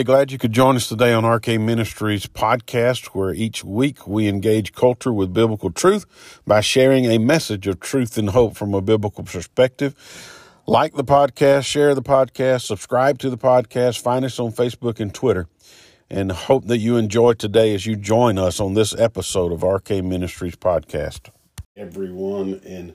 Hey, glad you could join us today on RK Ministries podcast, where each week we engage culture with biblical truth by sharing a message of truth and hope from a biblical perspective. Like the podcast, share the podcast, subscribe to the podcast, find us on Facebook and Twitter, and hope that you enjoy today as you join us on this episode of RK Ministries podcast. Everyone in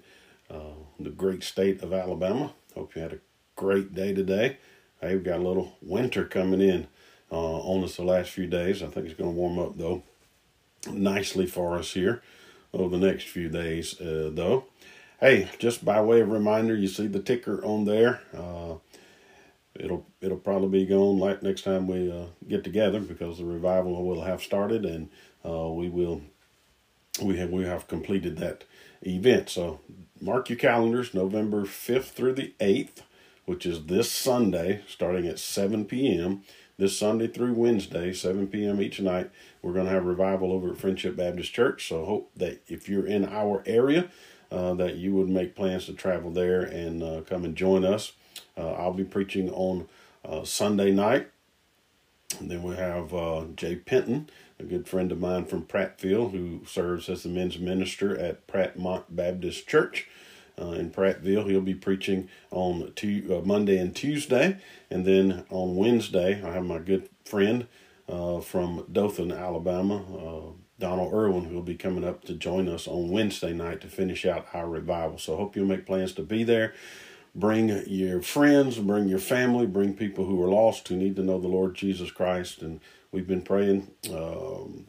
uh, the great state of Alabama, hope you had a great day today. Hey, we've got a little winter coming in uh, on us the last few days. I think it's going to warm up, though, nicely for us here over the next few days, uh, though. Hey, just by way of reminder, you see the ticker on there. Uh, it'll it'll probably be gone like next time we uh, get together because the revival will have started and uh, we will we have we have completed that event. So mark your calendars, November fifth through the eighth which is this Sunday, starting at 7 p.m. This Sunday through Wednesday, 7 p.m. each night, we're going to have revival over at Friendship Baptist Church. So hope that if you're in our area, uh, that you would make plans to travel there and uh, come and join us. Uh, I'll be preaching on uh, Sunday night. And then we have uh, Jay Penton, a good friend of mine from Prattville, who serves as the men's minister at Prattmont Baptist Church uh, in Prattville. He'll be preaching on two, uh, Monday and Tuesday. And then on Wednesday, I have my good friend uh, from Dothan, Alabama, uh, Donald Irwin, who will be coming up to join us on Wednesday night to finish out our revival. So I hope you'll make plans to be there. Bring your friends, bring your family, bring people who are lost who need to know the Lord Jesus Christ. And we've been praying um,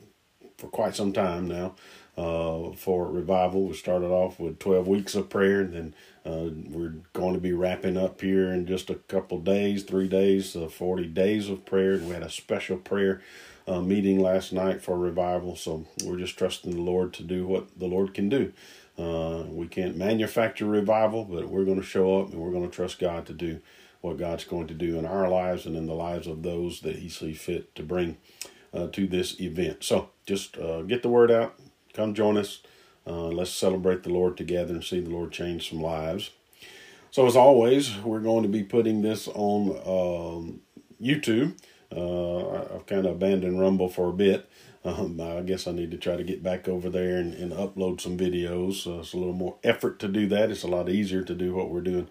for quite some time now uh, for revival. We started off with 12 weeks of prayer, and then uh, we're going to be wrapping up here in just a couple days, three days, uh, 40 days of prayer. We had a special prayer uh, meeting last night for revival. So we're just trusting the Lord to do what the Lord can do. Uh, we can't manufacture revival, but we're going to show up and we're going to trust God to do what God's going to do in our lives and in the lives of those that He sees fit to bring uh, to this event. So just uh, get the word out, Come join us. Uh, let's celebrate the Lord together and see the Lord change some lives. So, as always, we're going to be putting this on um, YouTube. Uh, I've kind of abandoned Rumble for a bit. Um, I guess I need to try to get back over there and, and upload some videos. Uh, it's a little more effort to do that. It's a lot easier to do what we're doing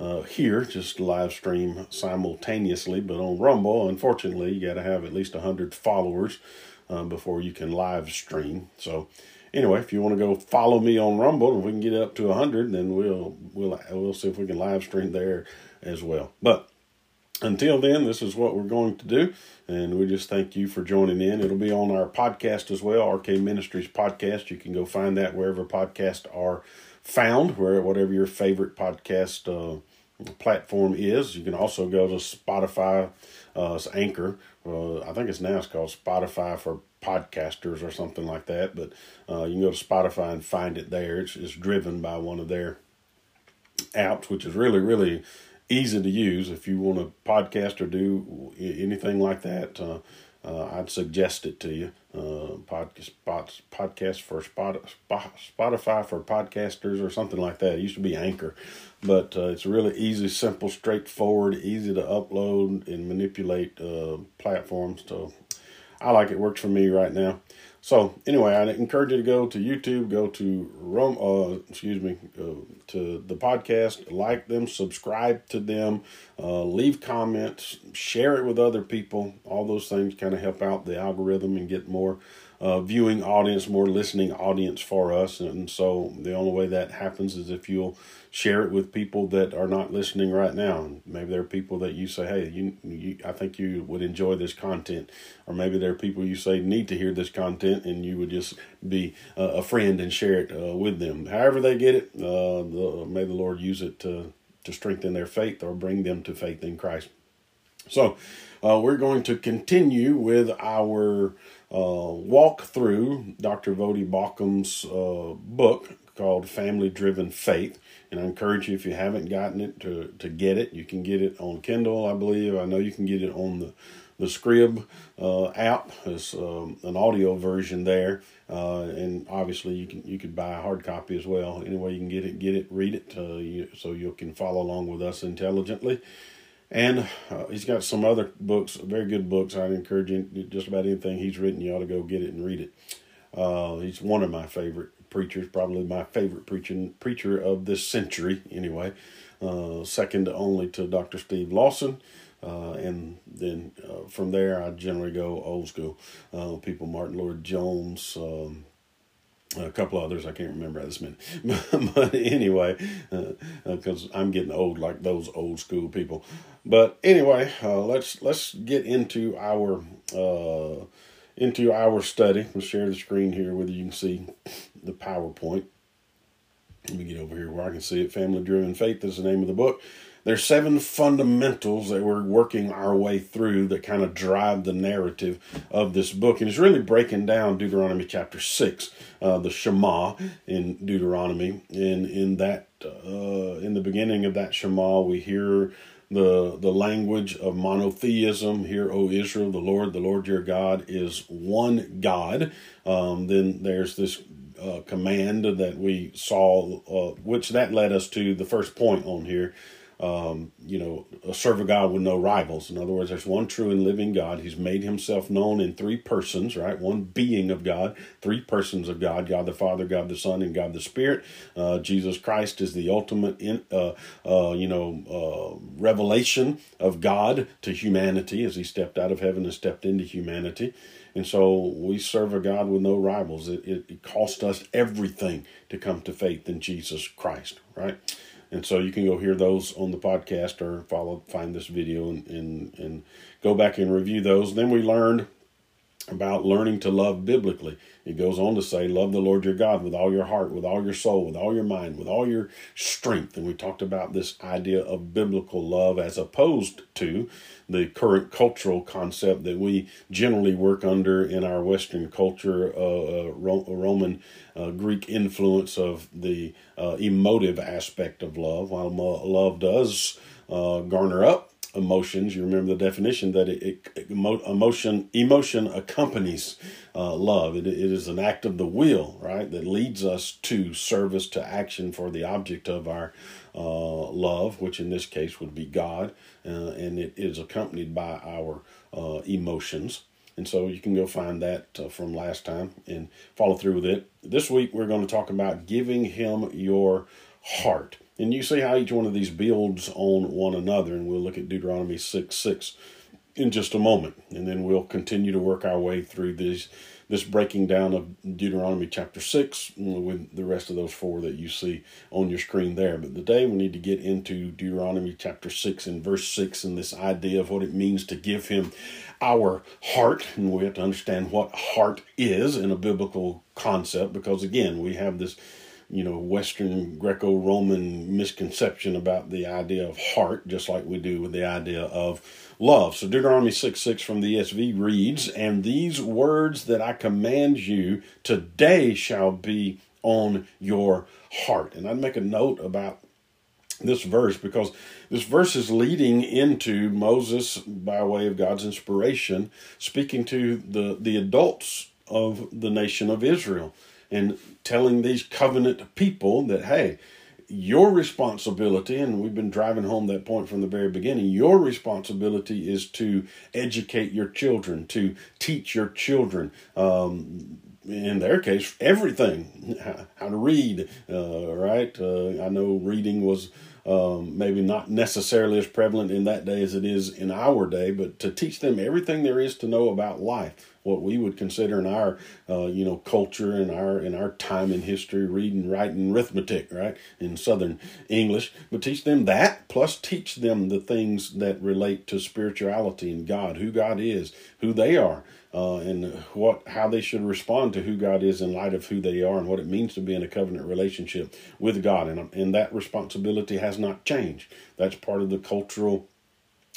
uh, here, just live stream simultaneously. But on Rumble, unfortunately, you got to have at least 100 followers um, before you can live stream. So anyway, if you want to go follow me on Rumble, if we can get up to hundred, then we'll we'll we'll see if we can live stream there as well. But until then, this is what we're going to do, and we just thank you for joining in. It'll be on our podcast as well, RK Ministries podcast. You can go find that wherever podcasts are found, where whatever your favorite podcast uh, platform is. You can also go to Spotify, uh, Anchor, I think it's now it's called Spotify for podcasters or something like that. But uh, you can go to Spotify and find it there. It's, it's driven by one of their apps, which is really really easy to use if you want to podcast or do anything like that. Uh, uh, I'd suggest it to you. Uh, podcast, podcast for spot, Spotify for podcasters or something like that. It used to be Anchor, but uh, it's really easy, simple, straightforward, easy to upload and manipulate uh, platforms. So I like it. Works for me right now. So anyway, I encourage you to go to YouTube, go to Rome, uh, excuse me, uh, to the podcast, like them, subscribe to them, uh, leave comments, share it with other people. All those things kind of help out the algorithm and get more uh, viewing audience, more listening audience for us. And so the only way that happens is if you'll share it with people that are not listening right now. Maybe there are people that you say, "Hey, you, you I think you would enjoy this content," or maybe there are people you say need to hear this content, and you would just be uh, a friend and share it uh, with them. However they get it, uh, the, may the Lord use it to to strengthen their faith or bring them to faith in Christ. So, uh, we're going to continue with our walk through Dr. Voddie Baucham's uh, book called Family Driven Faith. And I encourage you, if you haven't gotten it, to, to get it. You can get it on Kindle, I believe. I know you can get it on the, the Scribd uh, app. It's um, an audio version there. Uh, and obviously, you can you could buy a hard copy as well. Anyway, you can get it, get it, read it, uh, you, so you can follow along with us intelligently. And uh, he's got some other books, very good books. I'd encourage you, just about anything he's written, you ought to go get it and read it. Uh, he's one of my favorite preachers, probably my favorite preaching preacher of this century, anyway. Uh, second only to Dr. Steve Lawson. Uh, and then uh, from there, I generally go old school. Uh, people, Martyn Lloyd-Jones, um, a couple others I can't remember this minute, but anyway, because uh, uh I'm getting old like those old school people. But anyway, uh, let's let's get into our uh, into our study. I'll share the screen here with you. You can see the PowerPoint. Let me get over here where I can see it. Family Driven Faith is the name of the book. There's seven fundamentals that we're working our way through that kind of drive the narrative of this book. And it's really breaking down Deuteronomy chapter 6, uh, the Shema in Deuteronomy. And in that, uh, in the beginning of that Shema, we hear the the language of monotheism. Hear, O Israel, the Lord, the Lord your God is one God. Um, then there's this uh, command that we saw, uh, which that led us to the first point on here um, you know, a serve God with no rivals. In other words, there's one true and living God. He's made himself known in three persons, right? One being of God, three persons of God God the Father, God the Son, and God the Spirit. Uh, Jesus Christ is the ultimate, in, uh, uh, you know, uh, revelation of God to humanity as he stepped out of heaven and stepped into humanity. And so we serve a God with no rivals. It, it, it cost us everything to come to faith in Jesus Christ, right? And so you can go hear those on the podcast or follow, find this video and, and, and go back and review those. Then we learned about learning to love biblically. It goes on to say, Love the Lord your God with all your heart, with all your soul, with all your mind, with all your strength. And we talked about this idea of biblical love as opposed to the current cultural concept that we generally work under in our Western culture, uh, uh, Roman uh, Greek influence of the uh, emotive aspect of love. While love does uh, garner up emotions. You remember the definition that it, it emotion emotion accompanies uh, love. It, it is an act of the will, right, that leads us to service to action for the object of our uh, love, which in this case would be God, uh, and it is accompanied by our uh, emotions. And so you can go find that uh, from last time and follow through with it. This week we're going to talk about giving Him your heart. And you see how each one of these builds on one another, and we'll look at Deuteronomy 6 6 in just a moment. And then we'll continue to work our way through these this breaking down of Deuteronomy chapter 6 with the rest of those four that you see on your screen there. But today we need to get into Deuteronomy chapter 6 and verse 6 and this idea of what it means to give him our heart. And we have to understand what heart is in a biblical concept because, again, we have this you know, Western Greco Roman misconception about the idea of heart, just like we do with the idea of love. So Deuteronomy 6 6 from the ESV reads, And these words that I command you today shall be on your heart. And I'd make a note about this verse because this verse is leading into Moses by way of God's inspiration speaking to the the adults of the nation of Israel and telling these covenant people that, hey, your responsibility, and we've been driving home that point from the very beginning, your responsibility is to educate your children, to teach your children. Um, in their case, everything, how to read, uh, right? Uh, I know reading was um, maybe not necessarily as prevalent in that day as it is in our day, but to teach them everything there is to know about life what we would consider in our uh, you know culture and our in our time in history reading writing arithmetic right in southern english but teach them that plus teach them the things that relate to spirituality and god who god is who they are uh, and what how they should respond to who God is in light of who they are and what it means to be in a covenant relationship with God and and that responsibility has not changed. That's part of the cultural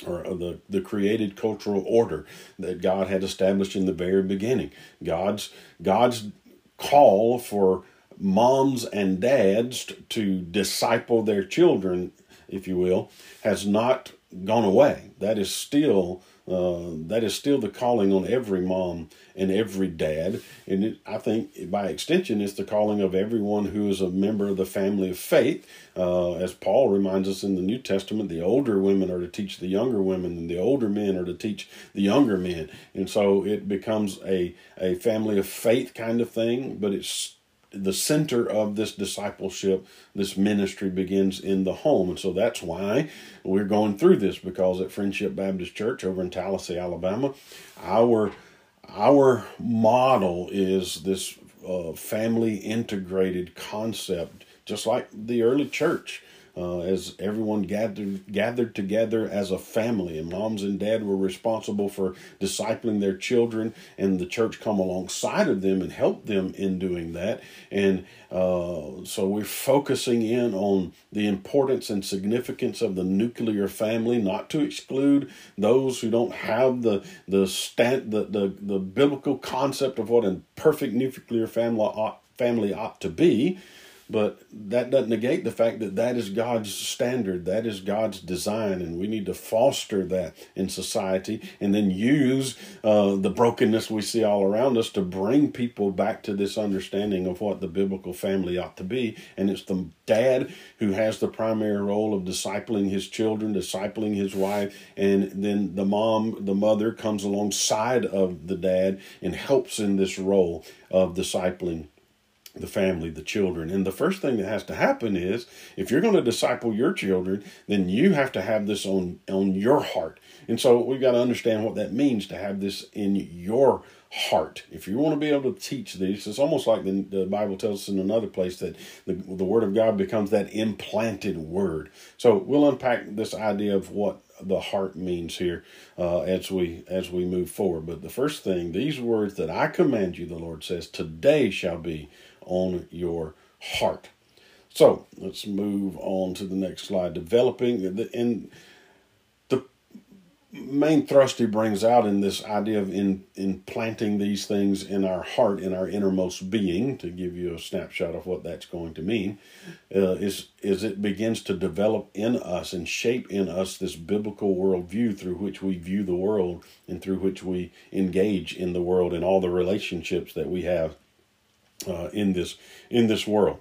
or the, the created cultural order that God had established in the very beginning. God's God's call for moms and dads to disciple their children, if you will, has not gone away. That is still Uh, that is still the calling on every mom and every dad. And it, I think by extension, it's the calling of everyone who is a member of the family of faith. Uh, as Paul reminds us in the New Testament, the older women are to teach the younger women, and the older men are to teach the younger men. And so it becomes a, a family of faith kind of thing, but it's the center of this discipleship, this ministry begins in the home. And so that's why we're going through this because at Friendship Baptist Church over in Tallassee, Alabama, our our model is this uh, family integrated concept, just like the early church uh, as everyone gathered gathered together as a family, and moms and dad were responsible for discipling their children, and the church come alongside of them and help them in doing that. And uh, so we're focusing in on the importance and significance of the nuclear family, not to exclude those who don't have the the stand the the, the biblical concept of what a perfect nuclear family ought, family ought to be but that doesn't negate the fact that that is God's standard, that is God's design, and we need to foster that in society and then use uh, the brokenness we see all around us to bring people back to this understanding of what the biblical family ought to be. And it's the dad who has the primary role of discipling his children, discipling his wife, and then the mom, the mother, comes alongside of the dad and helps in this role of discipling the family, the children. And the first thing that has to happen is if you're going to disciple your children, then you have to have this on on your heart. And so we've got to understand what that means to have this in your heart. If you want to be able to teach these, it's almost like the, the Bible tells us in another place that the, the Word of God becomes that implanted Word. So we'll unpack this idea of what the heart means here uh, as we as we move forward. But the first thing, these words that I command you, the Lord says, today shall be on your heart. So let's move on to the next slide. Developing and the main thrust he brings out in this idea of in implanting these things in our heart, in our innermost being, to give you a snapshot of what that's going to mean, uh, is is it begins to develop in us and shape in us this biblical worldview through which we view the world and through which we engage in the world and all the relationships that we have uh, in this in this world.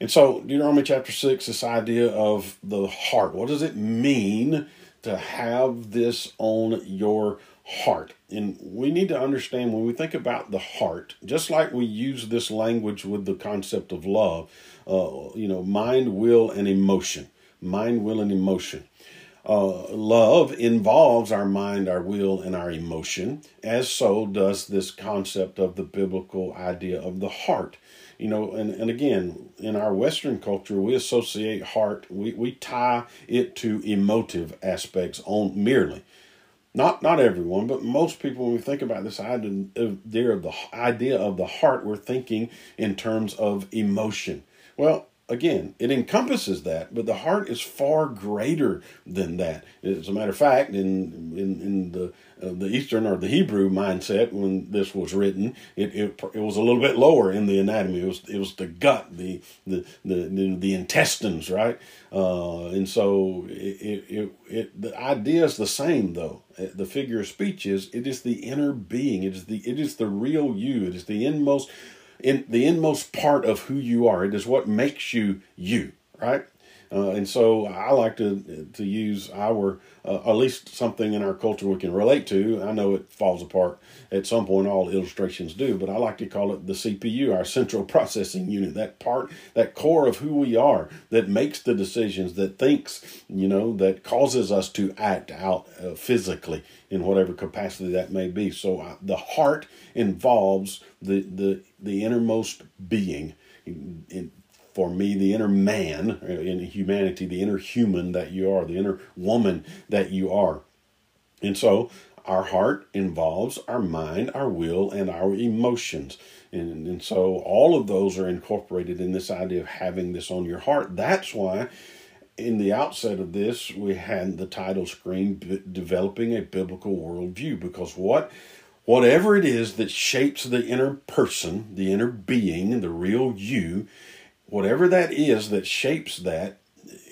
And so Deuteronomy chapter six, this idea of the heart. What does it mean to have this on your heart? And we need to understand when we think about the heart, just like we use this language with the concept of love, uh, you know, mind, will, and emotion. Mind, will, and emotion. Uh, love involves our mind, our will, and our emotion, as so does this concept of the biblical idea of the heart. You know, and, and again, in our Western culture, we associate heart, we, we tie it to emotive aspects on merely. Not not everyone, but most people, when we think about this idea of the idea of the heart, we're thinking in terms of emotion. Well, again, it encompasses that, but the heart is far greater than that. As a matter of fact, in in, in the uh, the Eastern or the Hebrew mindset, when this was written, it, it it was a little bit lower in the anatomy. It was it was the gut, the the the the, the intestines, right? Uh, and so it, it it the idea is the same though. Uh, the figure of speech is it is the inner being. It is the it is the real you. It is the inmost in the inmost part of who you are. It is what makes you you, right? Uh, and so I like to to use our uh, at least something in our culture we can relate to. I know it falls apart at some point. All illustrations do, but I like to call it the CPU, our central processing unit. That part, that core of who we are, that makes the decisions, that thinks, you know, that causes us to act out uh, physically in whatever capacity that may be. So uh, the heart involves the the the innermost being. In, in, for me, the inner man in humanity, the inner human that you are, the inner woman that you are. And so our heart involves our mind, our will, and our emotions. And, and so all of those are incorporated in this idea of having this on your heart. That's why in the outset of this, we had the title screen developing a biblical worldview because what whatever it is that shapes the inner person, the inner being, the real you, whatever that is that shapes that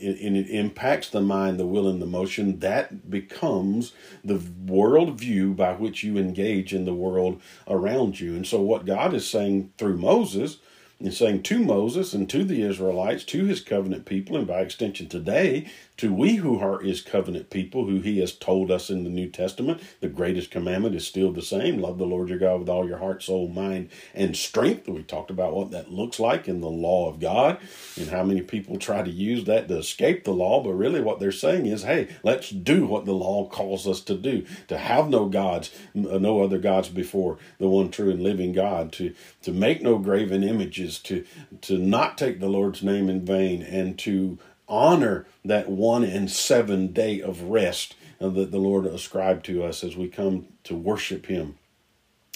and it impacts the mind, the will, and the motion, that becomes the worldview by which you engage in the world around you. And so, what God is saying through Moses and saying to Moses and to the Israelites, to his covenant people, and by extension today, to we who are his covenant people, who he has told us in the New Testament, the greatest commandment is still the same love the Lord your God with all your heart, soul, mind, and strength. We talked about what that looks like in the law of God and how many people try to use that to escape the law, but really what they're saying is, hey, let's do what the law calls us to do, to have no gods, uh, no other gods before the one true and living God, to, to make no graven images to to not take the Lord's name in vain and to honor that one and seven day of rest that the Lord ascribed to us as we come to worship Him.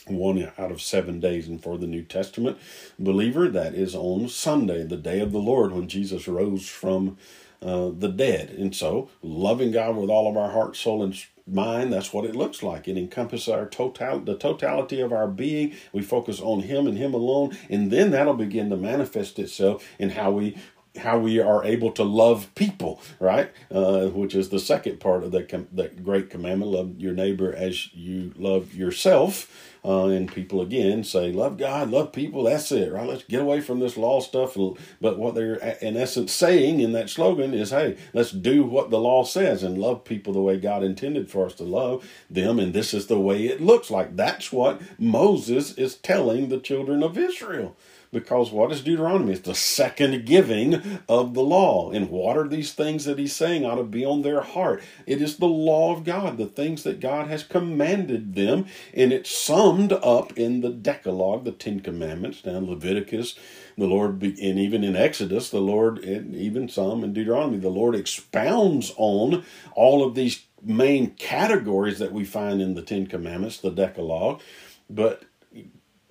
One out of seven days, and for the New Testament believer, that is on Sunday, the day of the Lord, when Jesus rose from uh, the dead. And so, loving God with all of our heart, soul, and mind that's what it looks like it encompasses our total the totality of our being we focus on him and him alone and then that'll begin to manifest itself in how we how we are able to love people, right? Uh, which is the second part of that com- that great commandment: love your neighbor as you love yourself. Uh, and people again say, "Love God, love people." That's it, right? Let's get away from this law stuff. But what they're in essence saying in that slogan is, "Hey, let's do what the law says and love people the way God intended for us to love them." And this is the way it looks like. That's what Moses is telling the children of Israel because what is Deuteronomy? It's the second giving of the law. And what are these things that he's saying ought to be on their heart? It is the law of God, the things that God has commanded them, and it's summed up in the Decalogue, the Ten Commandments, now Leviticus, the Lord, and even in Exodus, the Lord, and even some in Deuteronomy, the Lord expounds on all of these main categories that we find in the Ten Commandments, the Decalogue. But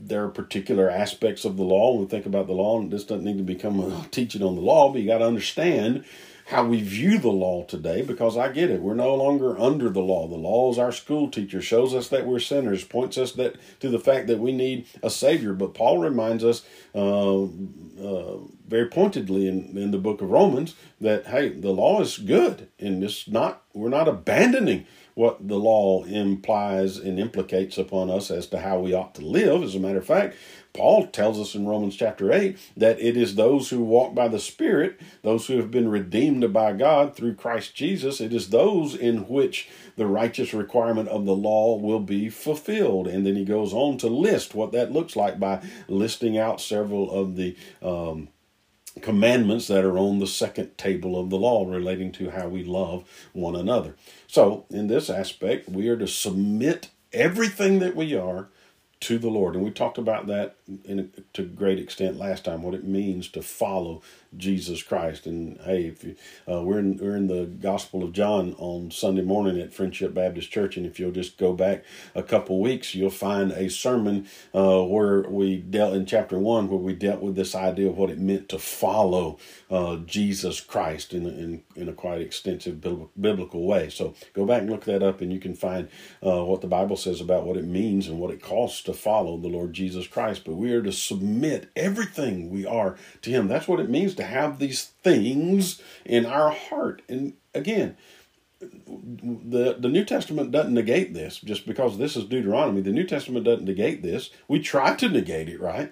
there are particular aspects of the law. When we think about the law, and this doesn't need to become a teaching on the law, but you got to understand how we view the law today because I get it. We're no longer under the law. The law is our school teacher, shows us that we're sinners, points us that to the fact that we need a savior. But Paul reminds us uh, uh, very pointedly in, in the book of Romans that hey, the law is good, and it's not. We're not abandoning what the law implies and implicates upon us as to how we ought to live. As a matter of fact, Paul tells us in Romans chapter 8 that it is those who walk by the Spirit, those who have been redeemed by God through Christ Jesus, it is those in which the righteous requirement of the law will be fulfilled. And then he goes on to list what that looks like by listing out several of the um, commandments that are on the second table of the law relating to how we love one another. So, in this aspect, we are to submit everything that we are to the Lord. And we talked about that in a, to great extent last time, what it means to follow Jesus Christ. And hey, if you, uh, we're in we're in the Gospel of John on Sunday morning at Friendship Baptist Church, and if you'll just go back a couple weeks, you'll find a sermon uh, where we dealt in chapter one, where we dealt with this idea of what it meant to follow uh, Jesus Christ in, in in a quite extensive biblical way. So go back and look that up, and you can find uh, what the Bible says about what it means and what it costs to follow the Lord Jesus Christ. But we are to submit everything we are to Him. That's what it means to have these things in our heart. And again, the the New Testament doesn't negate this just because this is Deuteronomy. The New Testament doesn't negate this. We try to negate it, right?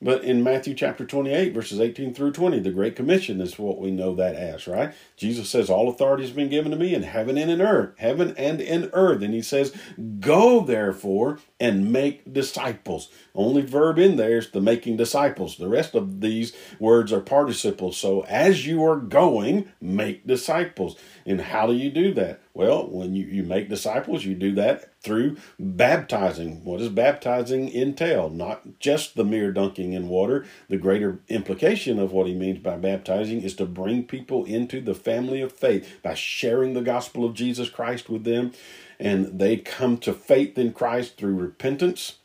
But in Matthew chapter 28, verses 18 through 20, the Great Commission is what we know that as, right? Jesus says, All authority has been given to me in heaven and in earth, heaven and in earth. And he says, Go therefore and make disciples. Only verb in there is the making disciples. The rest of these words are participles. So as you are going, make disciples. And how do you do that? Well, when you, you make disciples, you do that through baptizing. What does baptizing entail? Not just the mere dunking in water. The greater implication of what he means by baptizing is to bring people into the family of faith by sharing the gospel of Jesus Christ with them. And they come to faith in Christ through repentance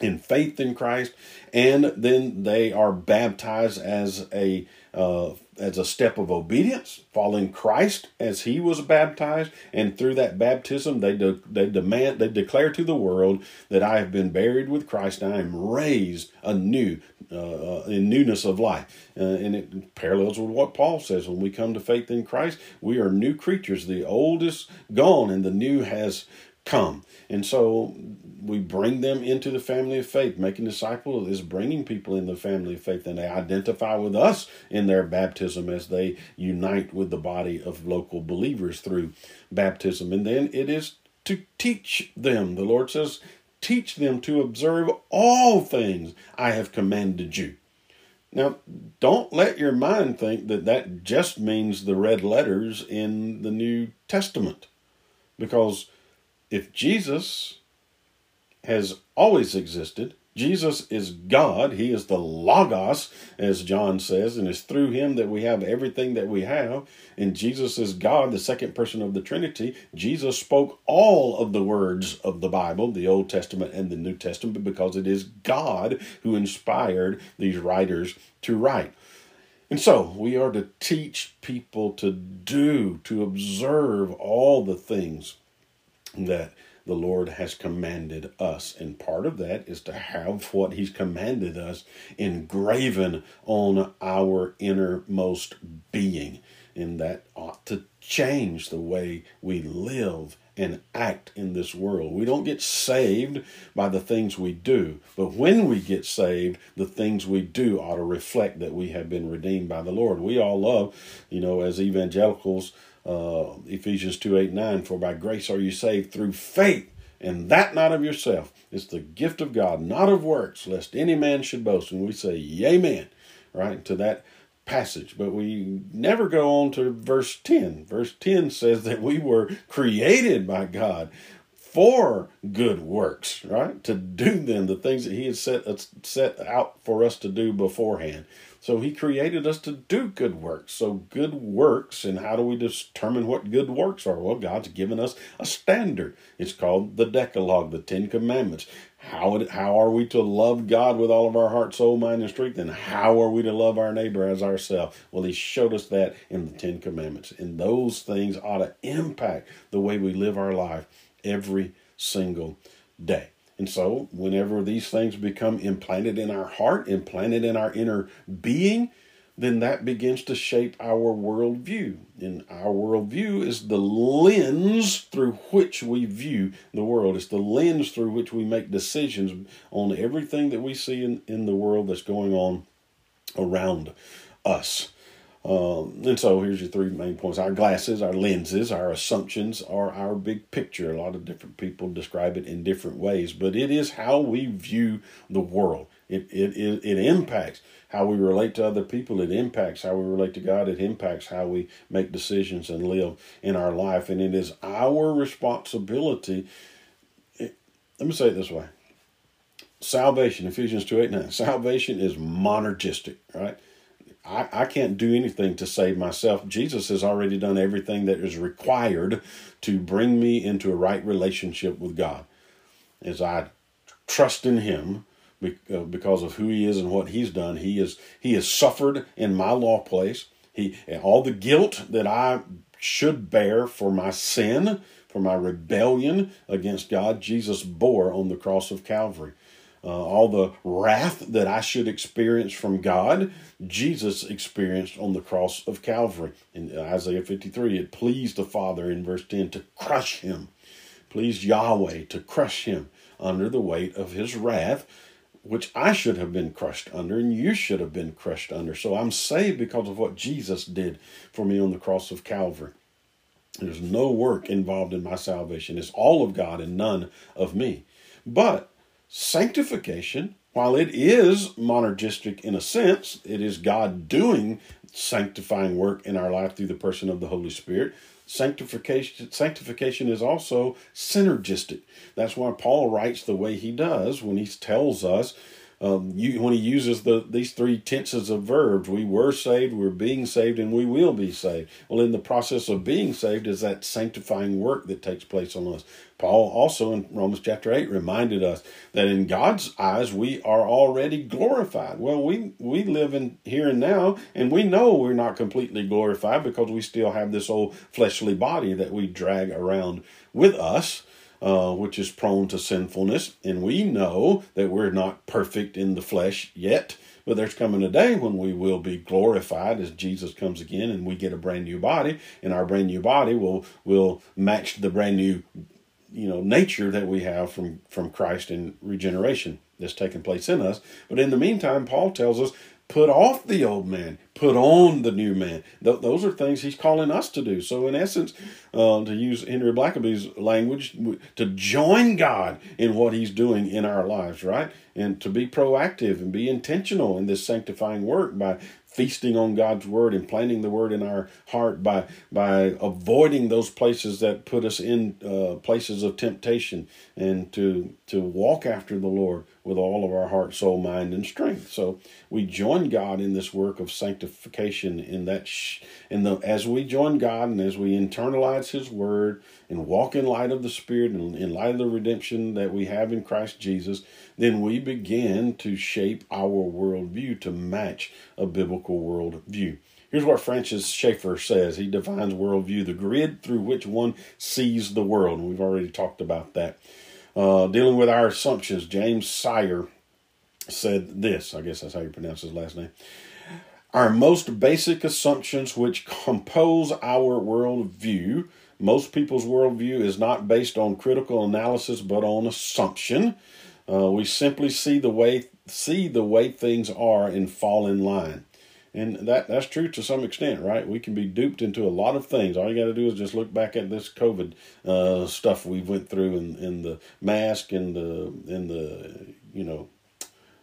in faith in Christ, and then they are baptized as a uh, as a step of obedience, following Christ as He was baptized, and through that baptism, they de- they demand they declare to the world that I have been buried with Christ, I am raised anew uh, in newness of life. Uh, and it parallels with what Paul says when we come to faith in Christ, we are new creatures. The old is gone and the new has come. And so we bring them into the family of faith. Making disciples is bringing people in the family of faith, and they identify with us in their baptism as they unite with the body of local believers through baptism. And then it is to teach them. The Lord says, Teach them to observe all things I have commanded you. Now, don't let your mind think that that just means the red letters in the New Testament. Because if Jesus has always existed, Jesus is God. He is the Logos, as John says, and it's through him that we have everything that we have. And Jesus is God, the second person of the Trinity. Jesus spoke all of the words of the Bible, the Old Testament and the New Testament, because it is God who inspired these writers to write. And so we are to teach people to do, to observe all the things that the Lord has commanded us. And part of that is to have what He's commanded us engraven on our innermost being. And that ought to change the way we live and act in this world. We don't get saved by the things we do, but when we get saved, the things we do ought to reflect that we have been redeemed by the Lord. We all love, you know, as evangelicals, uh, Ephesians 2 8 9, for by grace are you saved through faith, and that not of yourself. It's the gift of God, not of works, lest any man should boast. And we say, Amen, right, to that passage. But we never go on to verse 10. Verse 10 says that we were created by God for good works, right? To do them, the things that He had set, set out for us to do beforehand. So he created us to do good works. So good works, and how do we determine what good works are? Well, God's given us a standard. It's called the Decalogue, the Ten Commandments. How, how are we to love God with all of our heart, soul, mind, and strength? And how are we to love our neighbor as ourselves? Well, he showed us that in the Ten Commandments. And those things ought to impact the way we live our life every single day. And so, whenever these things become implanted in our heart, implanted in our inner being, then that begins to shape our worldview. And our worldview is the lens through which we view the world. It's the lens through which we make decisions on everything that we see in, in the world that's going on around us. Um, and so here's your three main points. Our glasses, our lenses, our assumptions are our big picture. A lot of different people describe it in different ways, but it is how we view the world. It, it, it, it impacts how we relate to other people. It impacts how we relate to God. It impacts how we make decisions and live in our life. And it is our responsibility. It, let me say it this way salvation, Ephesians 2 8 9. Salvation is monergistic, right? I, I can't do anything to save myself. Jesus has already done everything that is required to bring me into a right relationship with God. As I trust in Him uh, because of who He is and what He's done, He is He has suffered in my law place. He all the guilt that I should bear for my sin, for my rebellion against God, Jesus bore on the cross of Calvary uh, all the wrath that I should experience from God, Jesus experienced on the cross of Calvary. In Isaiah 53, it pleased the Father in verse 10 to crush him, pleased Yahweh to crush him under the weight of his wrath, which I should have been crushed under and you should have been crushed under. So I'm saved because of what Jesus did for me on the cross of Calvary. There's no work involved in my salvation. It's all of God and none of me. But Sanctification, while it is monergistic in a sense, it is God doing sanctifying work in our life through the person of the Holy Spirit. Sanctification, sanctification is also synergistic. That's why Paul writes the way he does when he tells us um, you, when he uses the these three tenses of verbs, we were saved, we're being saved, and we will be saved. Well, in the process of being saved is that sanctifying work that takes place on us. Paul also in Romans chapter 8 reminded us that in God's eyes we are already glorified. Well, we, we live in here and now, and we know we're not completely glorified because we still have this old fleshly body that we drag around with us uh, which is prone to sinfulness. And we know that we're not perfect in the flesh yet, but there's coming a day when we will be glorified as Jesus comes again and we get a brand new body, and our brand new body will will match the brand new you know nature that we have from from Christ in regeneration that's taking place in us. But in the meantime, Paul tells us put off the old man, put on the new man. Th- those are things he's calling us to do. So, in essence, uh, to use Henry Blackaby's language, to join God in what he's doing in our lives, right? And to be proactive and be intentional in this sanctifying work by feasting on God's word and planting the word in our heart by by avoiding those places that put us in uh, places of temptation and to to walk after the Lord with all of our heart, soul, mind, and strength. So we join God in this work of sanctification. In that, sh- in the as we join God and as we internalize His word and walk in light of the Spirit and in light of the redemption that we have in Christ Jesus, then we begin to shape our worldview to match a biblical worldview. Here's what Francis Schaeffer says. He defines worldview, the grid through which one sees the world. And we've already talked about that. Uh, dealing with our assumptions, James Sire said this. I guess that's how you pronounce his last name. Our most basic assumptions, which compose our worldview, most people's worldview is not based on critical analysis but on assumption. Uh, we simply see the way see the way things are and fall in line. And that that's true to some extent, right? We can be duped into a lot of things. All you got to do is just look back at this COVID uh, stuff we went through, and, and the mask, and the and the you know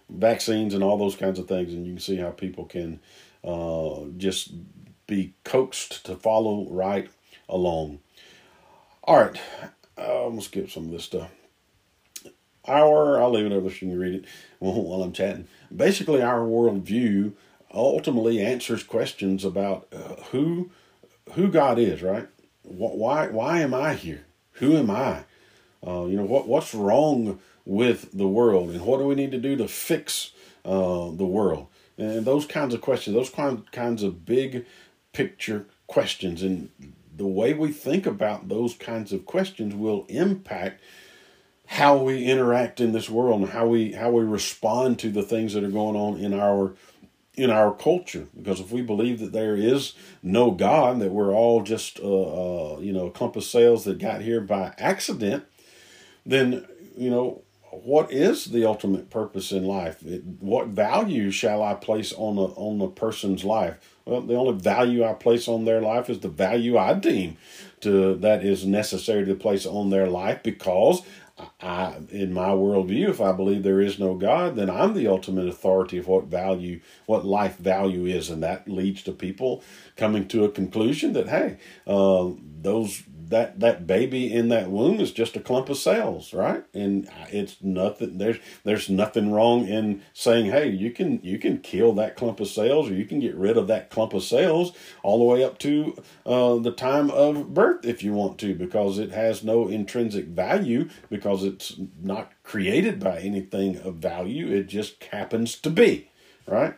vaccines, and all those kinds of things, and you can see how people can uh, just be coaxed to follow right along. All right, I'm gonna skip some of this stuff our, I'll leave it over so you can read it while I'm chatting. Basically, our worldview ultimately answers questions about uh, who who God is, right? Why why am I here? Who am I? Uh, you know what what's wrong with the world, and what do we need to do to fix uh, the world? And those kinds of questions, those kinds of big picture questions, and the way we think about those kinds of questions will impact how we interact in this world and how we how we respond to the things that are going on in our in our culture because if we believe that there is no god that we're all just uh, uh, you know clump of cells that got here by accident then you know what is the ultimate purpose in life? It, what value shall i place on a on a person's life? Well the only value i place on their life is the value i deem to that is necessary to place on their life because I, in my worldview, if I believe there is no God, then I'm the ultimate authority of what value, what life value is, and that leads to people coming to a conclusion that hey, uh, those that that baby in that womb is just a clump of cells, right? And it's nothing. There's there's nothing wrong in saying, hey, you can you can kill that clump of cells, or you can get rid of that clump of cells all the way up to uh, the time of birth if you want to, because it has no intrinsic value because it's not created by anything of value. It just happens to be, right?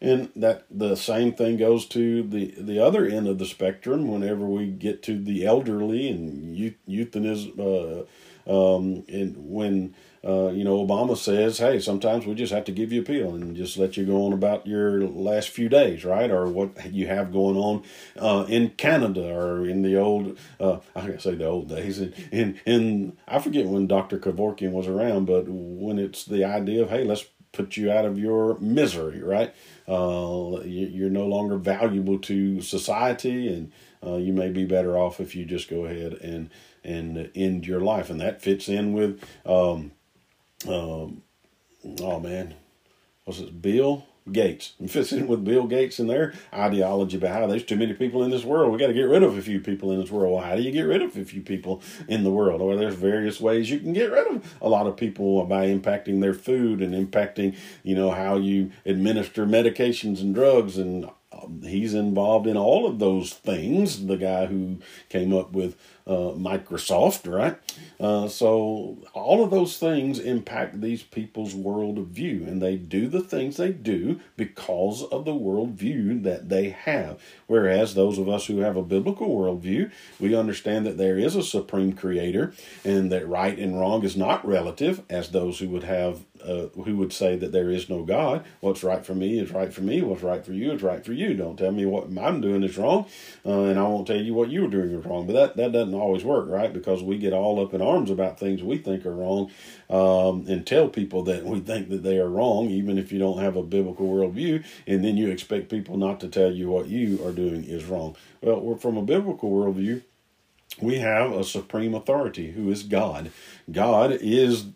And that the same thing goes to the the other end of the spectrum whenever we get to the elderly and youth, euthanism uh, um, and when uh, you know Obama says hey sometimes we just have to give you a pill and just let you go on about your last few days right or what you have going on uh, in Canada or in the old uh, I say the old days And, in in I forget when Dr. Kevorkian was around but when it's the idea of hey let's put you out of your misery right uh, you're no longer valuable to society, and uh, you may be better off if you just go ahead and and end your life. And that fits in with, um, um, oh man, was it Bill? Gates. It fits in with Bill Gates and their ideology about how there's too many people in this world. We got to get rid of a few people in this world. Well, how do you get rid of a few people in the world? Well, there's various ways you can get rid of a lot of people by impacting their food and impacting, you know, how you administer medications and drugs and um, he's involved in all of those things. The guy who came up with uh, Microsoft, right? Uh, so all of those things impact these people's world view, and they do the things they do because of the worldview that they have. Whereas those of us who have a biblical worldview, we understand that there is a supreme creator, and that right and wrong is not relative, as those who would have uh, who would say that there is no God. What's right for me is right for me. What's right for you is right for you. Don't tell me what I'm doing is wrong, uh, and I won't tell you what you're doing is wrong. But that, that doesn't always work, right? Because we get all up in arms about things we think are wrong um, and tell people that we think that they are wrong, even if you don't have a biblical worldview, and then you expect people not to tell you what you are doing is wrong. Well, we're from a biblical worldview we have a supreme authority who is God. God is,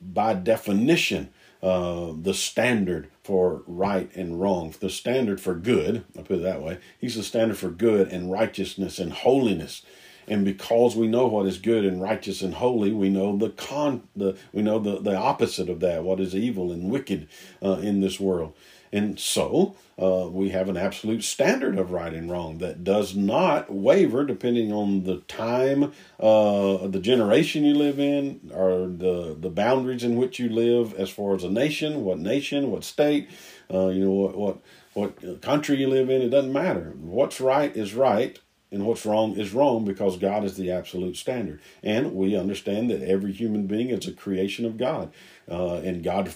by definition, uh, the standard for right and wrong, the standard for good. I put it that way. He's the standard for good and righteousness and holiness. And because we know what is good and righteous and holy, we know the con the we know the, the opposite of that, what is evil and wicked uh, in this world. And so uh, we have an absolute standard of right and wrong that does not waver depending on the time, uh, the generation you live in, or the, the boundaries in which you live as far as a nation, what nation, what state, uh, you know, what, what, what country you live in. It doesn't matter. What's right is right and what's wrong is wrong because God is the absolute standard. And we understand that every human being is a creation of God. Uh, and God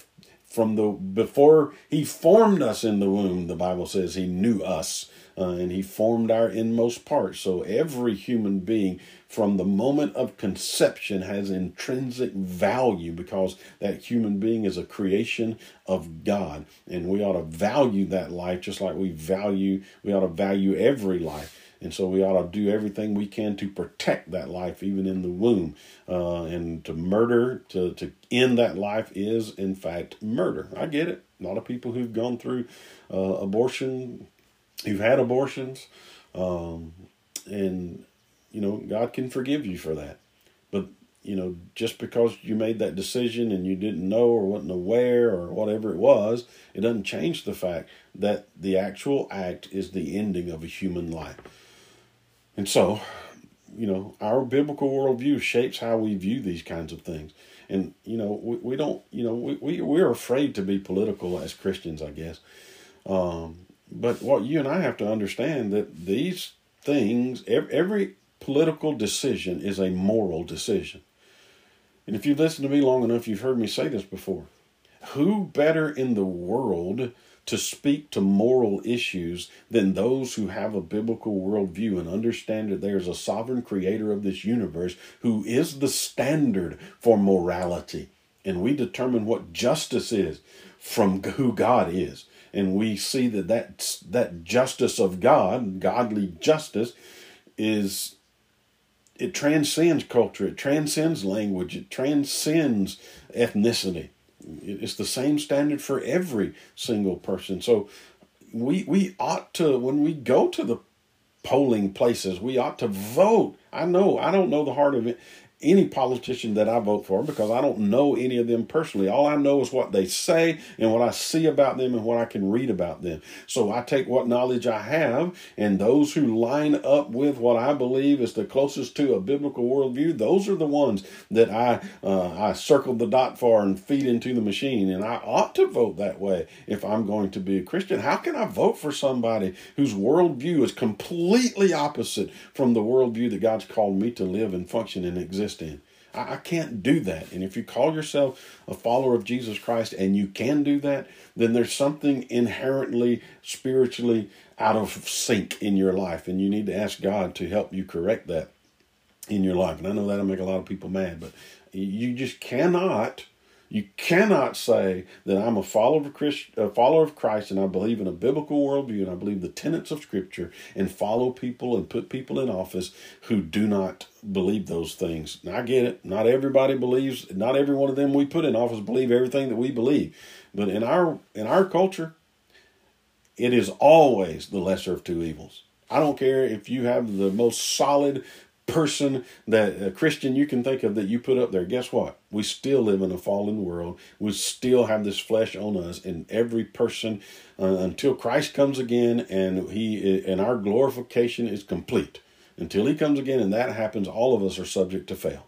from the before he formed us in the womb the bible says he knew us uh, and he formed our inmost parts so every human being from the moment of conception has intrinsic value because that human being is a creation of god and we ought to value that life just like we value we ought to value every life and so we ought to do everything we can to protect that life, even in the womb. Uh, and to murder, to, to end that life is, in fact, murder. I get it. A lot of people who've gone through uh, abortion, who've had abortions, um, and, you know, God can forgive you for that. But, you know, just because you made that decision and you didn't know or wasn't aware or whatever it was, it doesn't change the fact that the actual act is the ending of a human life. And so, you know, our biblical worldview shapes how we view these kinds of things. And, you know, we, we don't, you know, we, we, we're afraid to be political as Christians, I guess. Um, but what you and I have to understand that these things, every, every political decision is a moral decision. And if you've listened to me long enough, you've heard me say this before. Who better in the world to speak to moral issues than those who have a biblical worldview and understand that there's a sovereign creator of this universe who is the standard for morality. And we determine what justice is from who God is. And we see that that, that justice of God, godly justice, is it transcends culture, it transcends language, it transcends ethnicity. It's the same standard for every single person. So we we ought to when we go to the polling places, we ought to vote. I know I don't know the heart of it any politician that I vote for because I don't know any of them personally. All I know is what they say and what I see about them and what I can read about them. So I take what knowledge I have, and those who line up with what I believe is the closest to a biblical worldview, those are the ones that I uh, I circle the dot for and feed into the machine. And I ought to vote that way if I'm going to be a Christian. How can I vote for somebody whose worldview is completely opposite from the worldview that God's called me to live and function and exist? Exist in. I, I can't do that. And if you call yourself a follower of Jesus Christ and you can do that, then there's something inherently spiritually out of sync in your life. And you need to ask God to help you correct that in your life. And I know that'll make a lot of people mad, but you just cannot you cannot say that I'm a follower of Christ, a follower of Christ, and I believe in a biblical worldview, and I believe the tenets of Scripture, and follow people and put people in office who do not believe those things. I get it. Not everybody believes. Not every one of them we put in office believe everything that we believe. But in our in our culture, it is always the lesser of two evils. I don't care if you have the most solid person that a Christian you can think of that you put up there, guess what? We still live in a fallen world. We still have this flesh on us, and every person uh, until Christ comes again and he and our glorification is complete. Until he comes again and that happens, all of us are subject to fail.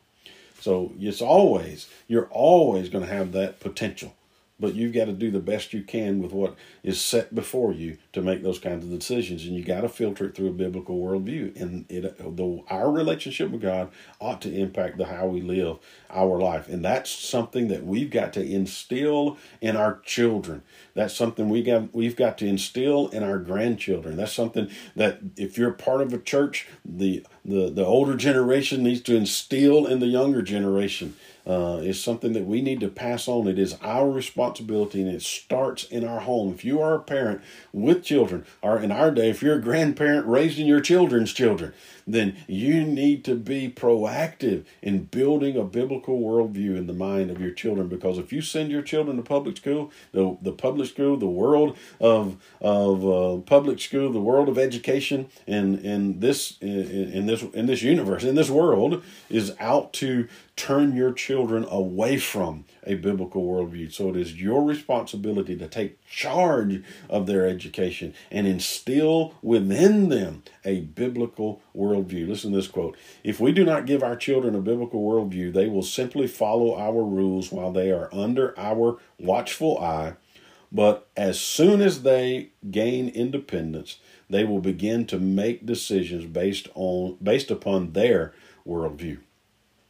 So it's always you're always going to have that potential but you've got to do the best you can with what is set before you to make those kinds of decisions and you got to filter it through a biblical worldview and it the, our relationship with god ought to impact the how we live our life and that's something that we've got to instill in our children. That's something we got we've got to instill in our grandchildren. That's something that if you're part of a church the the, the older generation needs to instill in the younger generation uh, is something that we need to pass on. It is our responsibility and it starts in our home. If you are a parent with children, or in our day, if you're a grandparent raising your children's children, then you need to be proactive in building a biblical worldview in the mind of your children. Because if you send your children to public school, the, the public school, the world of of uh, public school, the world of education, and in this in, in this in this universe, in this world, is out to turn your children away from a biblical worldview. So it is your responsibility to take charge of their education and instill within them a biblical worldview. Listen to this quote If we do not give our children a biblical worldview, they will simply follow our rules while they are under our watchful eye. But as soon as they gain independence, they will begin to make decisions based on based upon their worldview.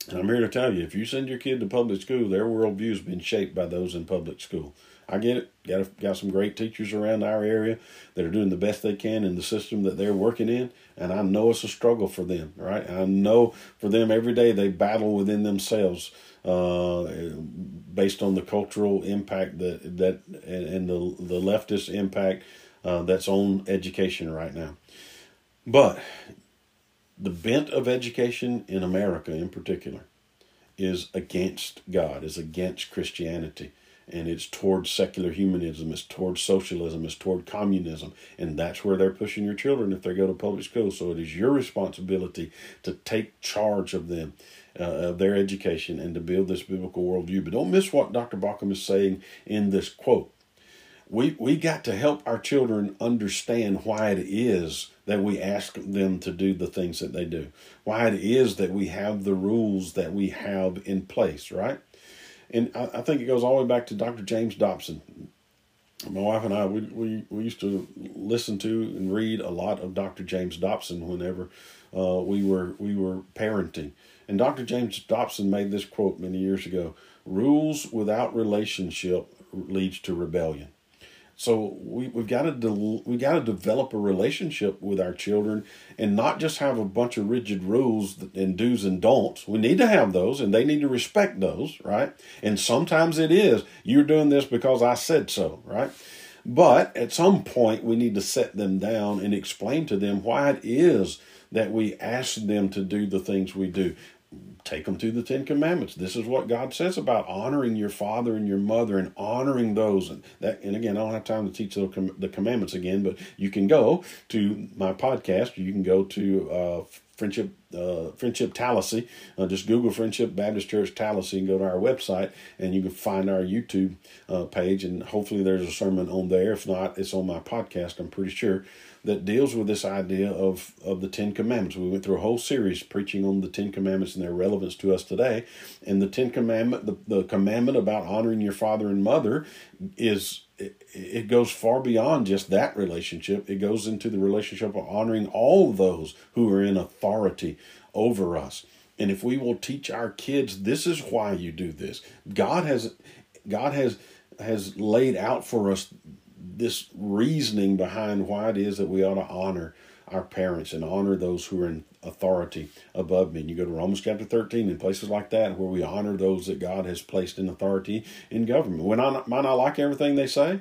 And I'm here to tell you, if you send your kid to public school, their worldview has been shaped by those in public school. I get it. Got a, got some great teachers around our area that are doing the best they can in the system that they're working in, and I know it's a struggle for them. Right? I know for them every day they battle within themselves, uh, based on the cultural impact that that and, the the leftist impact uh, that's on education right now. But the bent of education in America, in particular, is against God, is against Christianity and it's towards secular humanism, it's towards socialism, it's toward communism, and that's where they're pushing your children if they go to public school. So it is your responsibility to take charge of them, uh, of their education, and to build this biblical worldview. But don't miss what Dr. Baucham is saying in this quote. We we got to help our children understand why it is that we ask them to do the things that they do, why it is that we have the rules that we have in place, right? and I, I, think it goes all the way back to Dr. James Dobson. My wife and I, we, we, we used to listen to and read a lot of Dr. James Dobson whenever uh, we were we were parenting. And Dr. James Dobson made this quote many years ago: "Rules without relationship leads to rebellion." So we we've got to de- we got to develop a relationship with our children and not just have a bunch of rigid rules and do's and don'ts. We need to have those and they need to respect those, right? And sometimes it is you're doing this because I said so, right? But at some point we need to set them down and explain to them why it is that we ask them to do the things we do take them to the Ten Commandments. This is what God says about honoring your father and your mother and honoring those. And that, and again, I don't have time to teach the commandments again, but you can go to my podcast. You can go to uh, Friendship uh, Friendship Tallassee. Uh, just Google Friendship Baptist Church Tallassee and go to our website, and you can find our YouTube uh, page. And hopefully, there's a sermon on there. If not, it's on my podcast. I'm pretty sure that deals with this idea of, of the Ten Commandments. We went through a whole series preaching on the Ten Commandments and their relevance to us today. And the Ten Commandment, the, the commandment about honoring your father and mother, is it, it goes far beyond just that relationship. It goes into the relationship of honoring all those who are in authority over us. And if we will teach our kids, this is why you do this. God has, God has, has laid out for us this reasoning behind why it is that we ought to honor our parents and honor those who are in authority above me. And you go to Romans chapter 13 and places like that where we honor those that God has placed in authority in government. When I might not like everything they say,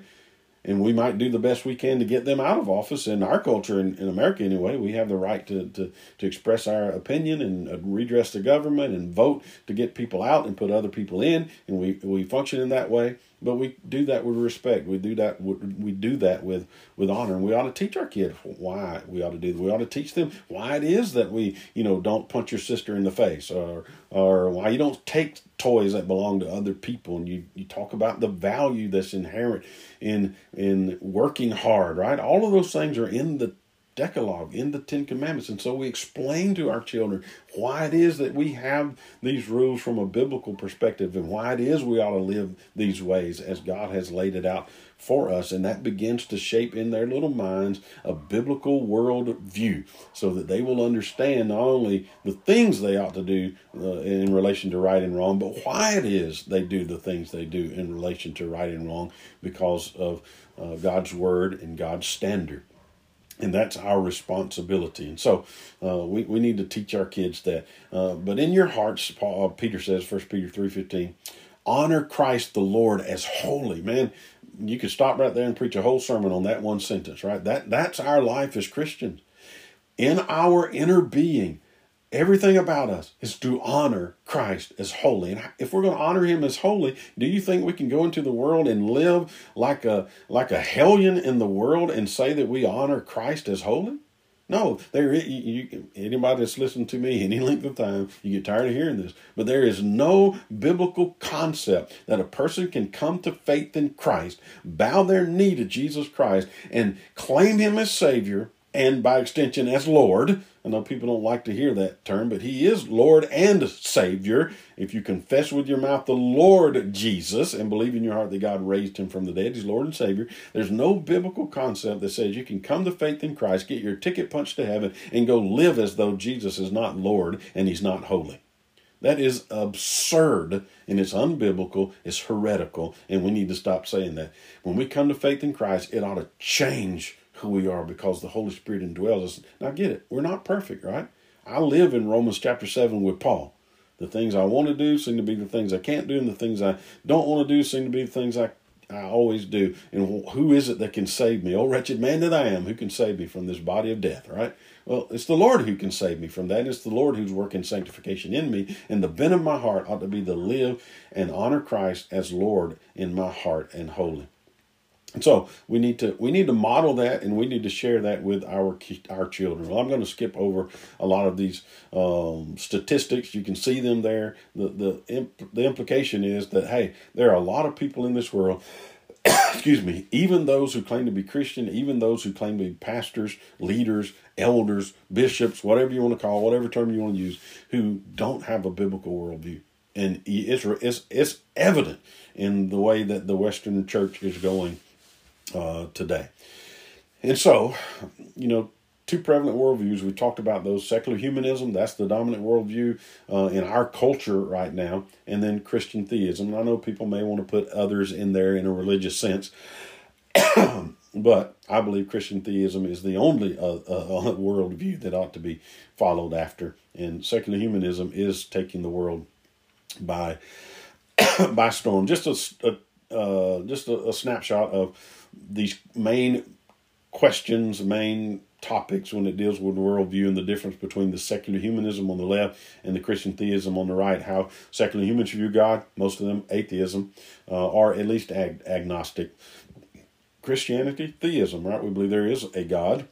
and we might do the best we can to get them out of office. In our culture, in, in America anyway, we have the right to, to, to express our opinion and uh, redress the government and vote to get people out and put other people in, and we, we function in that way. But we do that with respect. We do that. We do that with with honor, and we ought to teach our kids why we ought to do. We ought to teach them why it is that we, you know, don't punch your sister in the face, or or why you don't take toys that belong to other people, and you you talk about the value that's inherent in in working hard. Right, all of those things are in the Decalogue, in the Ten Commandments. And so we explain to our children why it is that we have these rules from a biblical perspective and why it is we ought to live these ways as God has laid it out for us. And that begins to shape in their little minds a biblical world view so that they will understand not only the things they ought to do uh, in relation to right and wrong, but why it is they do the things they do in relation to right and wrong because of uh, God's word and God's standard and that's our responsibility. And so uh, we, we need to teach our kids that. Uh, but in your hearts, Paul, uh, Peter says, First Peter three fifteen, honor Christ the Lord as holy. Man, you could stop right there and preach a whole sermon on that one sentence, right? That that's our life as Christians. In our inner being, Everything about us is to honor Christ as holy. And if we're going to honor him as holy, do you think we can go into the world and live like a like a hellion in the world and say that we honor Christ as holy? No, there. You, you, anybody that's listened to me any length of time, you get tired of hearing this. But there is no biblical concept that a person can come to faith in Christ, bow their knee to Jesus Christ, and claim Him as Savior, and by extension as Lord. I know people don't like to hear that term, but He is Lord and Savior. If you confess with your mouth the Lord Jesus and believe in your heart that God raised Him from the dead, He's Lord and Savior, there's no biblical concept that says you can come to faith in Christ, get your ticket punched to heaven, and go live as though Jesus is not Lord and He's not holy. That is absurd and it's unbiblical, it's heretical, and we need to stop saying that. When we come to faith in Christ, it ought to change who we are because the Holy Spirit indwells us. Now, get it. We're not perfect, right? I live in Romans chapter 7 with Paul. The things I want to do seem to be the things I can't do, and the things I don't want to do seem to be the things I, I always do. And who is it that can save me? Oh, wretched man that I am, who can save me from this body of death, right? Well, it's the Lord who can save me from that. It's the Lord who's working sanctification in me. And the bent of my heart ought to be to live and honor Christ as Lord in my heart and holy. So we need to we need to model that, and we need to share that with our our children. Well, I'm going to skip over a lot of these um, statistics. You can see them there. The the the implication is that hey, there are a lot of people in this world. excuse me. Even those who claim to be Christian, even those who claim to be pastors, leaders, elders, bishops, whatever you want to call, whatever term you want to use, who don't have a biblical worldview, and it's it's it's evident in the way that the Western church is going uh, today. And so, you know, two prevalent worldviews. We talked about those secular humanism, that's the dominant worldview uh, in our culture right now, and then Christian theism. And I know people may want to put others in there in a religious sense. but I believe Christian theism is the only uh, uh, worldview that ought to be followed after, and secular humanism is taking the world by by storm. Just a, a uh, just a, a snapshot of these main questions, main topics when it deals with worldview and the difference between the secular humanism on the left and the Christian theism on the right. How secular humans view God, most of them atheism, uh, or at least ag- agnostic. Christianity, theism, right? We believe there is a God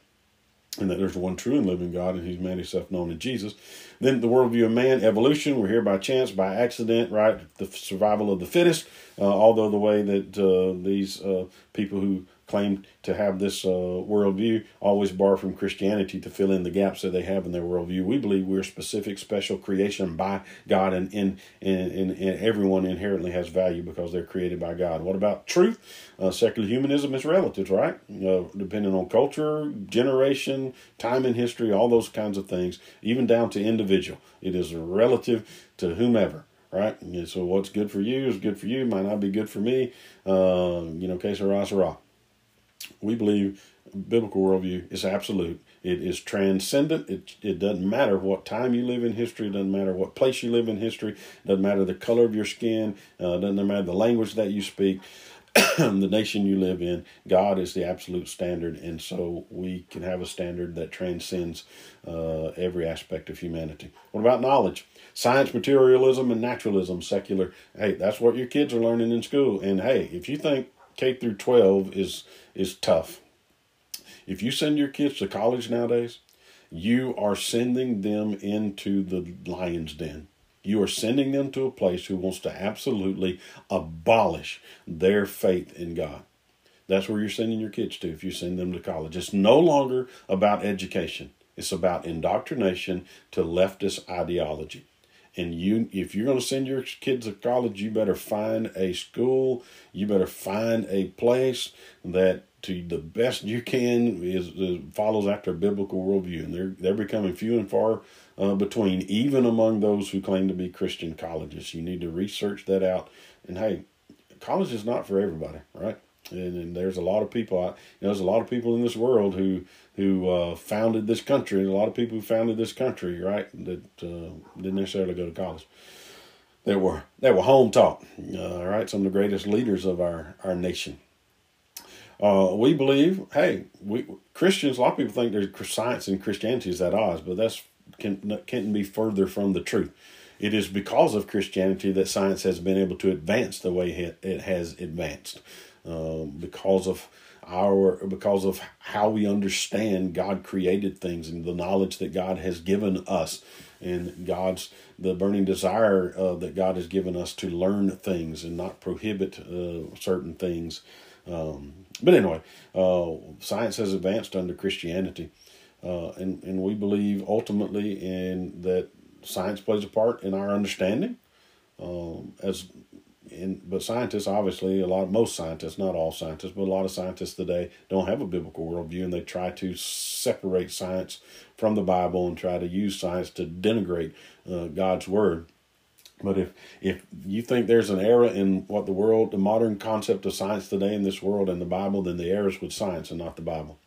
and that there's one true and living God, and He's made Himself known in Jesus. Then the worldview of man, evolution. We're here by chance, by accident, right? The survival of the fittest. Uh, although the way that uh, these uh, people who claim to have this uh, worldview always borrow from Christianity to fill in the gaps that they have in their worldview. We believe we're specific, special creation by God, and, and, and, and everyone inherently has value because they're created by God. What about truth? Uh, secular humanism is relative, right? Uh, depending on culture, generation, time in history, all those kinds of things, even down to individual. It is relative to whomever right? So what's good for you is good for you, might not be good for me. Uh, you know, que sera, sera we believe biblical worldview is absolute. It is transcendent. It, it doesn't matter what time you live in history. It doesn't matter what place you live in history. It doesn't matter the color of your skin. Uh, doesn't matter the language that you speak. the nation you live in, God is the absolute standard, and so we can have a standard that transcends uh, every aspect of humanity. What about knowledge? Science, materialism, and naturalism, secular. Hey, that's what your kids are learning in school. And hey, if you think K through 12 is is tough, if you send your kids to college nowadays, you are sending them into the lion's den. You are sending them to a place who wants to absolutely abolish their faith in God. That's where you're sending your kids to if you send them to college. It's no longer about education. It's about indoctrination to leftist ideology. And you if you're going to send your kids to college, you better find a school, you better find a place that to the best you can is, is follows after a biblical worldview, and they're they're becoming few and far uh, between, even among those who claim to be Christian colleges. You need to research that out. And hey, college is not for everybody, right? And, and there's a lot of people. You know, there's a lot of people in this world who who uh, founded this country. A lot of people who founded this country, right? That uh, didn't necessarily go to college. They were they were home taught. Uh, right, some of the greatest leaders of our our nation. Uh, we believe, hey, we Christians. A lot of people think there's science and Christianity is at odds, but that's can can't be further from the truth. It is because of Christianity that science has been able to advance the way it has advanced, um, because of our because of how we understand God created things and the knowledge that God has given us, and God's the burning desire uh, that God has given us to learn things and not prohibit uh, certain things. Um, but anyway, uh, science has advanced under Christianity, uh, and and we believe ultimately in that science plays a part in our understanding. Um, as in, but scientists obviously a lot most scientists not all scientists but a lot of scientists today don't have a biblical worldview and they try to separate science from the bible and try to use science to denigrate uh, god's word but if if you think there's an error in what the world, the modern concept of science today in this world and the Bible, then the error is with science and not the Bible.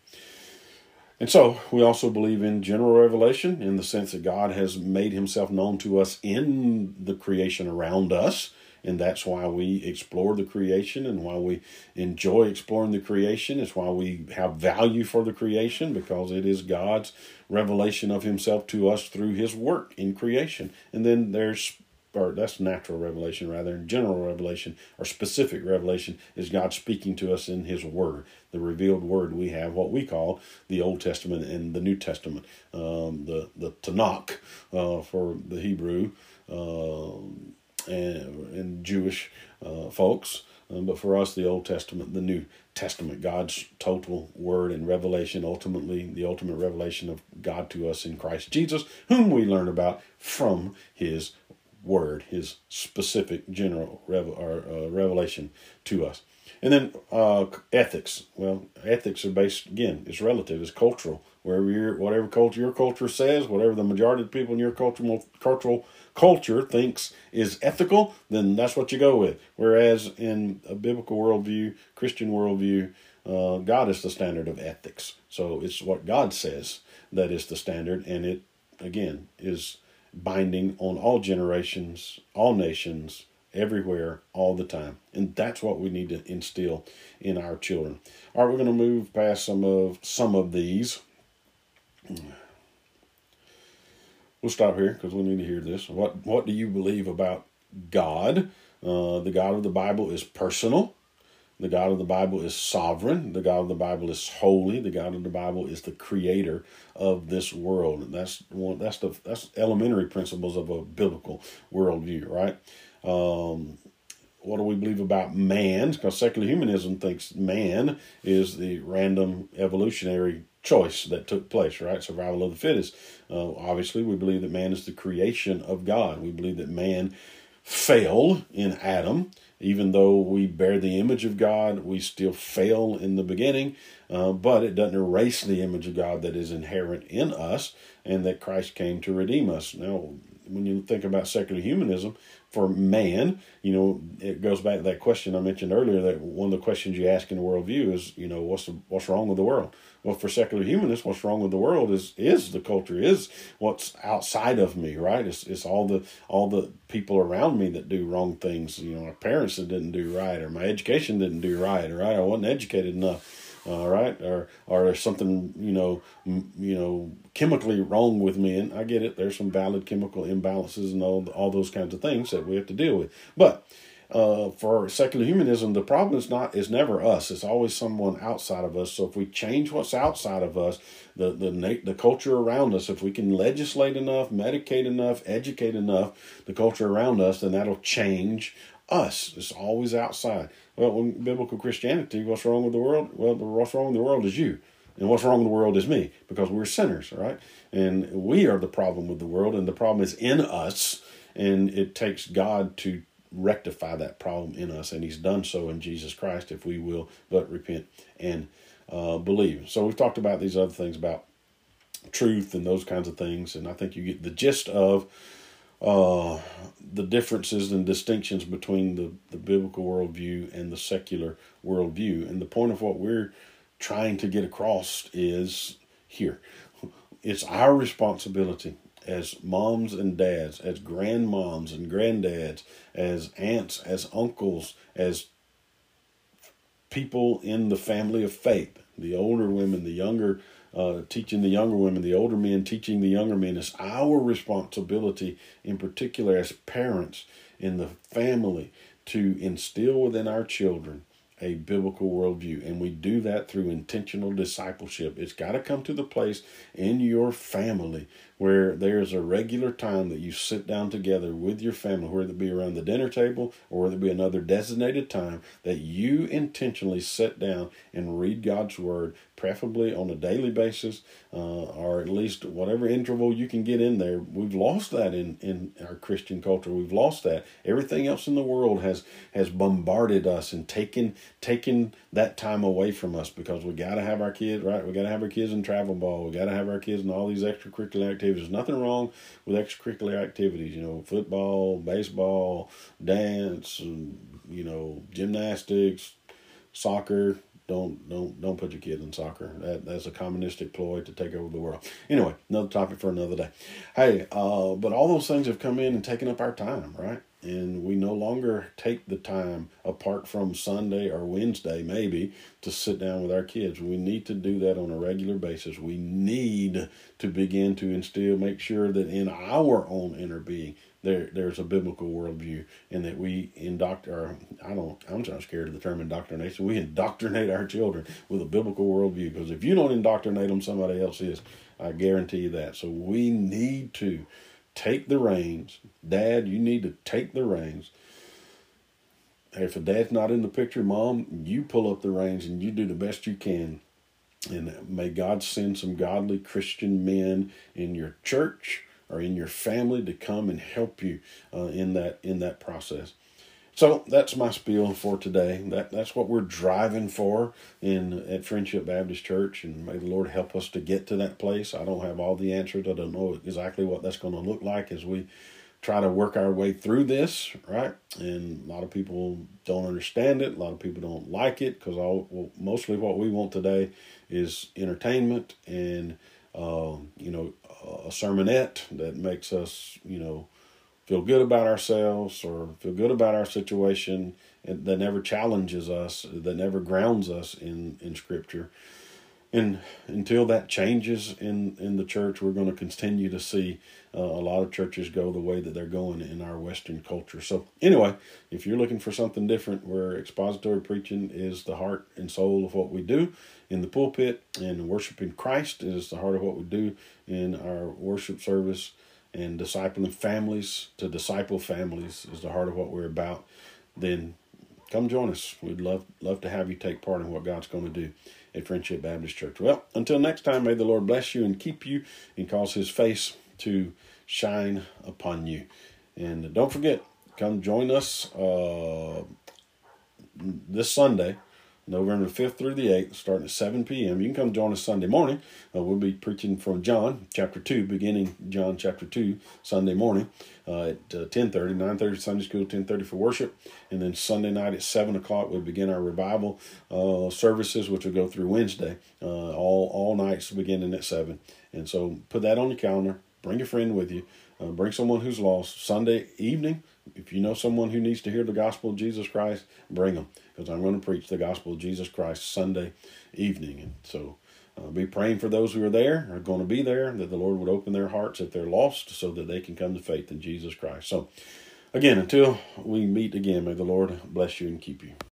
And so we also believe in general revelation in the sense that God has made himself known to us in the creation around us. And that's why we explore the creation and why we enjoy exploring the creation. It's why we have value for the creation because it is God's revelation of himself to us through his work in creation. And then there's or that's natural revelation rather, and general revelation or specific revelation is God speaking to us in His Word, the revealed Word. We have what we call the Old Testament and the New Testament, um, the the Tanakh uh, for the Hebrew uh, and, and Jewish uh, folks. Um, but for us, the Old Testament, the New Testament, God's total word and revelation, ultimately the ultimate revelation of God to us in Christ Jesus, whom we learn about from His word, his specific general or, uh, revelation to us. And then uh, ethics. Well, ethics are based again. It's relative. It's cultural. Wherever your whatever culture your culture says, whatever the majority of people in your cultural cultural culture thinks is ethical, then that's what you go with. Whereas in a biblical worldview, Christian worldview, uh, God is the standard of ethics. So it's what God says that is the standard, and it again is binding on all generations, all nations, everywhere, all the time. And that's what we need to instill in our children. All right, we're going to move past some of some of these. We'll stop here because we need to hear this. What What do you believe about God? Uh, the God of the Bible is personal. The God of the Bible is sovereign. The God of the Bible is holy. The God of the Bible is the creator of this world. And that's one that's the that's elementary principles of a biblical worldview, right? Um, what do we believe about man? Because secular humanism thinks man is the random evolutionary choice that took place, right? Survival of the fittest. Uh, obviously, we believe that man is the creation of God. We believe that man failed in Adam even though we bear the image of God, we still fail in the beginning, uh, but it doesn't erase the image of God that is inherent in us and that Christ came to redeem us. Now, when you think about secular humanism, for man, you know, it goes back to that question I mentioned earlier. That one of the questions you ask in the worldview is, you know, what's the, what's wrong with the world? Well, for secular humanists, what's wrong with the world is is the culture, is what's outside of me, right? It's it's all the all the people around me that do wrong things. You know, my parents that didn't do right, or my education didn't do right, right? I wasn't educated enough all right or or there's something you know m- you know chemically wrong with me and i get it there's some valid chemical imbalances and all all those kinds of things that we have to deal with but uh, for secular humanism, the problem is not is never us. It's always someone outside of us. So if we change what's outside of us, the the the culture around us, if we can legislate enough, medicate enough, educate enough, the culture around us, then that'll change us. It's always outside. Well, in biblical Christianity, what's wrong with the world? Well, what's wrong with the world is you. And what's wrong with the world is me because we're sinners, right? And we are the problem with the world, and the problem is in us. And it takes God to rectify that problem in us. And He's done so in Jesus Christ if we will but repent and uh, believe. So we've talked about these other things about truth and those kinds of things. And I think you get the gist of uh, the differences and distinctions between the, the biblical worldview and the secular worldview. And the point of what we're trying to get across is here it's our responsibility as moms and dads, as grandmoms and granddads, as aunts, as uncles, as people in the family of faith, the older women, the younger uh, teaching the younger women, the older men teaching the younger men. It's our responsibility, in particular as parents in the family, to instill within our children a biblical worldview. And we do that through intentional discipleship. It's got to come to the place in your family where there's a regular time that you sit down together with your family, whether it be around the dinner table or whether it be another designated time, that you intentionally sit down and read God's Word, preferably on a daily basis, uh, or at least whatever interval you can get in there. We've lost that in, in our Christian culture. We've lost that. Everything else in the world has has bombarded us and taken taken that time away from us because we got to have our kids right. We got to have our kids in travel ball. We got to have our kids in all these extracurricular activities activities. There's nothing wrong with extracurricular activities, you know, football, baseball, dance, and, you know, gymnastics, soccer. Don't don't don't put your kid in soccer. That that's a communistic ploy to take over the world. Anyway, another topic for another day. Hey, uh, but all those things have come in and taken up our time, right? And we no longer take the time apart from Sunday or Wednesday, maybe, to sit down with our kids. We need to do that on a regular basis. We need to begin to instill, make sure that in our own inner being, there there's a biblical worldview, and that we indoctrinate. I don't. I'm not scared of the term indoctrination. We indoctrinate our children with a biblical worldview because if you don't indoctrinate them, somebody else is. I guarantee you that. So we need to take the reins. Dad, you need to take the reins. If a dad's not in the picture, mom, you pull up the reins and you do the best you can. And may God send some godly Christian men in your church or in your family to come and help you uh, in that in that process. So that's my spiel for today. That that's what we're driving for in at Friendship Baptist Church, and may the Lord help us to get to that place. I don't have all the answers. I don't know exactly what that's going to look like as we try to work our way through this, right? And a lot of people don't understand it. A lot of people don't like it because all well, mostly what we want today is entertainment and uh, you know a sermonette that makes us you know feel good about ourselves or feel good about our situation and that never challenges us, that never grounds us in, in Scripture. And until that changes in, in the church, we're going to continue to see uh, a lot of churches go the way that they're going in our Western culture. So, anyway, if you're looking for something different where expository preaching is the heart and soul of what we do in the pulpit, and worshiping Christ is the heart of what we do in our worship service, and discipling families to disciple families is the heart of what we're about, then come join us. We'd love love to have you take part in what God's going to do at Friendship Baptist Church. Well, until next time, may the Lord bless you and keep you and cause his face to shine upon you. And don't forget, come join us uh, this Sunday November 5th through the 8th, starting at 7 p.m. You can come join us Sunday morning. Uh, we'll be preaching from John chapter 2, beginning John chapter 2, Sunday morning uh, at uh, 10.30, 9.30 Sunday school, 10.30 for worship. And then Sunday night at 7 o'clock, we begin our revival uh, services, which will go through Wednesday, uh, all, all nights beginning at 7. And so put that on your calendar. Bring a friend with you. Uh, bring someone who's lost. Sunday evening, if you know someone who needs to hear the gospel of Jesus Christ, bring them because I'm going to preach the gospel of Jesus Christ Sunday evening. And so uh, be praying for those who are there, are going to be there, that the Lord would open their hearts if they're lost so that they can come to faith in Jesus Christ. So, again, until we meet again, may the Lord bless you and keep you.